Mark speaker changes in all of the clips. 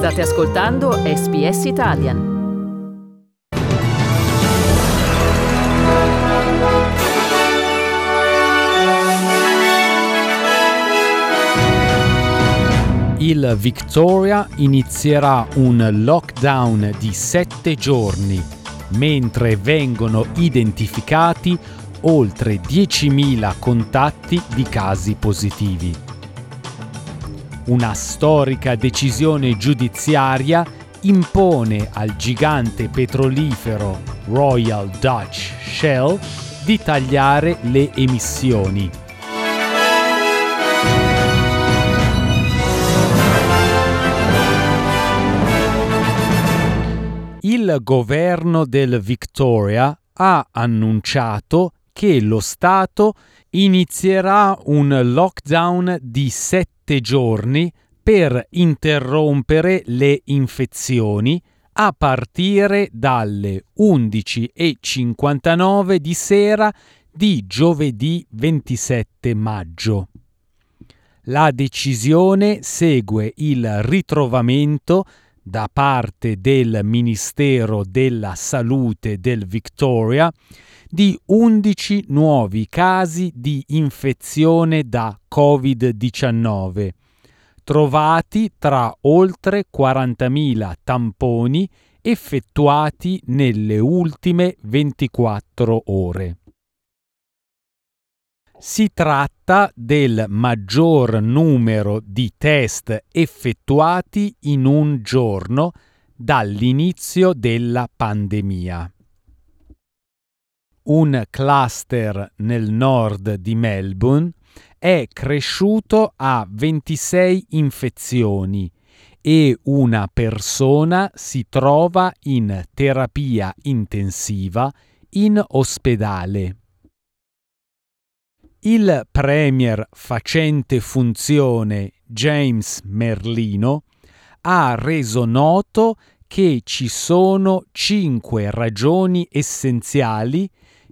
Speaker 1: State ascoltando SBS Italian.
Speaker 2: Il Victoria inizierà un lockdown di sette giorni, mentre vengono identificati oltre 10.000 contatti di casi positivi. Una storica decisione giudiziaria impone al gigante petrolifero Royal Dutch Shell di tagliare le emissioni. Il governo del Victoria ha annunciato che lo Stato inizierà un lockdown di sette giorni per interrompere le infezioni a partire dalle 11.59 di sera di giovedì 27 maggio. La decisione segue il ritrovamento da parte del Ministero della Salute del Victoria di 11 nuovi casi di infezione da Covid-19, trovati tra oltre 40.000 tamponi effettuati nelle ultime 24 ore. Si tratta del maggior numero di test effettuati in un giorno dall'inizio della pandemia un cluster nel nord di Melbourne è cresciuto a 26 infezioni e una persona si trova in terapia intensiva in ospedale. Il premier facente funzione James Merlino ha reso noto che ci sono cinque ragioni essenziali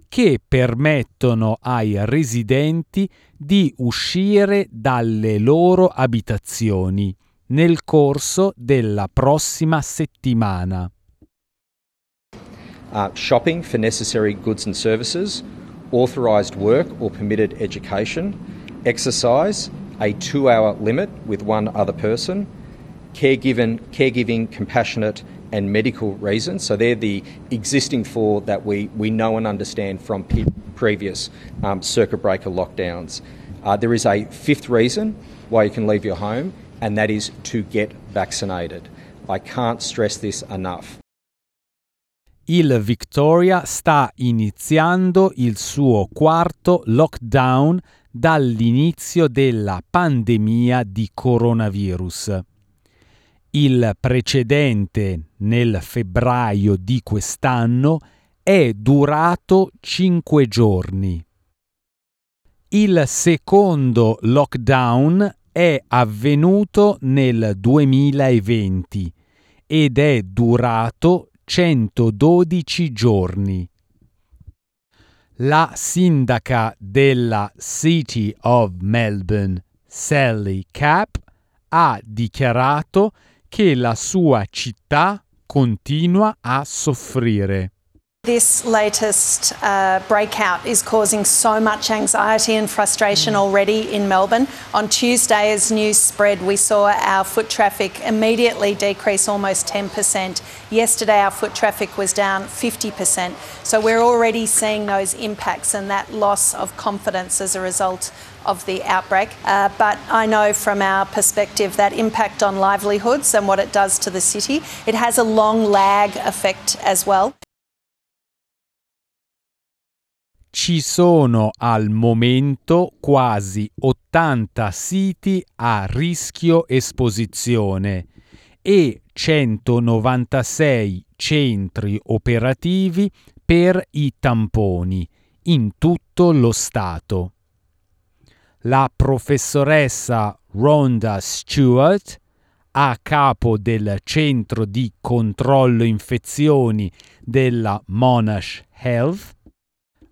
Speaker 2: che permettono ai residenti di uscire dalle loro abitazioni nel corso della prossima settimana.
Speaker 3: Uh, shopping for necessary goods and services, authorised work or permitted education, exercise, a two hour limit with one other person, caregiving, caregiving compassionate and medical reasons. So they're the existing four that we, we know and understand from p- previous um, circuit breaker lockdowns. Uh, there is a fifth reason why you can leave your home, and that is to get vaccinated. I can't stress this enough.
Speaker 2: Il Victoria sta iniziando il suo quarto lockdown dall'inizio della pandemia di coronavirus. Il precedente, nel febbraio di quest'anno, è durato cinque giorni. Il secondo lockdown è avvenuto nel 2020 ed è durato 112 giorni. La sindaca della City of Melbourne, Sally Capp, ha dichiarato che la sua città continua a soffrire.
Speaker 4: This latest uh, breakout is causing so much anxiety and frustration already in Melbourne. On Tuesday, as news spread, we saw our foot traffic immediately decrease almost 10%. Yesterday, our foot traffic was down 50%. So we're already seeing those impacts and that loss of confidence as a result of the outbreak. Uh, but I know from our perspective that impact on livelihoods and what it does to the city, it has a long lag effect as well.
Speaker 2: Ci sono al momento quasi 80 siti a rischio esposizione e 196 centri operativi per i tamponi in tutto lo Stato. La professoressa Rhonda Stewart, a capo del centro di controllo infezioni della Monash Health,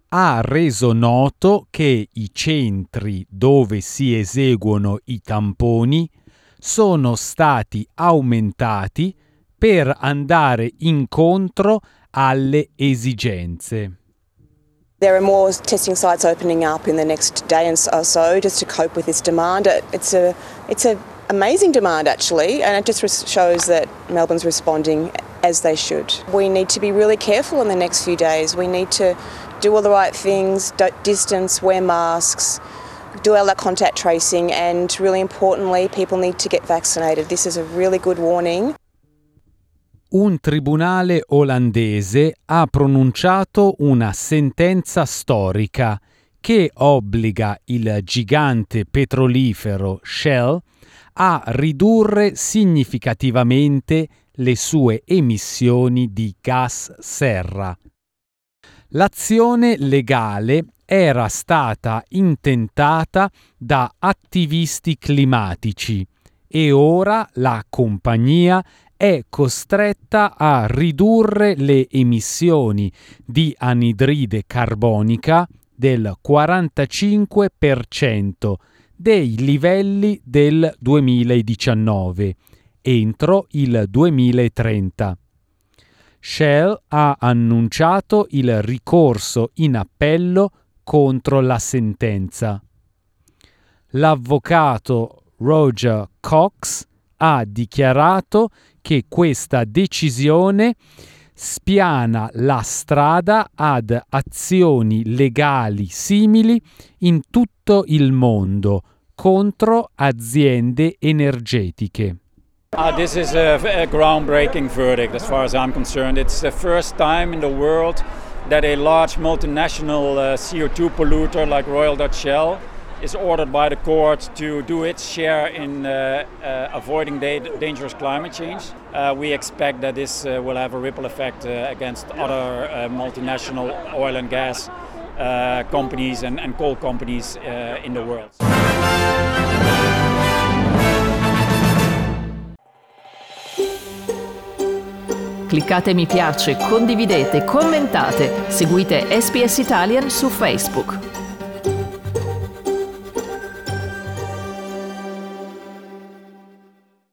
Speaker 2: ha reso noto che i centri dove si eseguono i tamponi sono stati aumentati per andare incontro alle esigenze.
Speaker 5: There are more testing sites opening up in the next day or so just to cope with this demand. It's a it's a amazing demand actually, and it just shows that Melbourne's responding as they should. We need to be really careful in the next few days. We need to do all the right things, distance, wear masks, do all that contact tracing, and really importantly, people need to get vaccinated. This is a really good warning.
Speaker 2: Un tribunale olandese ha pronunciato una sentenza storica che obbliga il gigante petrolifero Shell a ridurre significativamente le sue emissioni di gas serra. L'azione legale era stata intentata da attivisti climatici e ora la compagnia è costretta a ridurre le emissioni di anidride carbonica del 45% dei livelli del 2019 entro il 2030. Shell ha annunciato il ricorso in appello contro la sentenza. L'avvocato Roger Cox ha dichiarato che questa decisione spiana la strada ad azioni legali simili in tutto il mondo contro aziende energetiche.
Speaker 6: Uh, this is a, a, groundbreaking verdict as far as I'm concerned. It's the first time in the world that a large multinational uh, CO2 polluter like Royal Dutch Shell is ordered by the court to do its share in uh, uh, avoiding da- dangerous climate change. Uh, we expect that this uh, will have a ripple effect against other multinational oil and gas companies and, and, coal companies in the world.
Speaker 1: Cliccate mi piace, condividete, commentate, seguite SPS Italian su Facebook.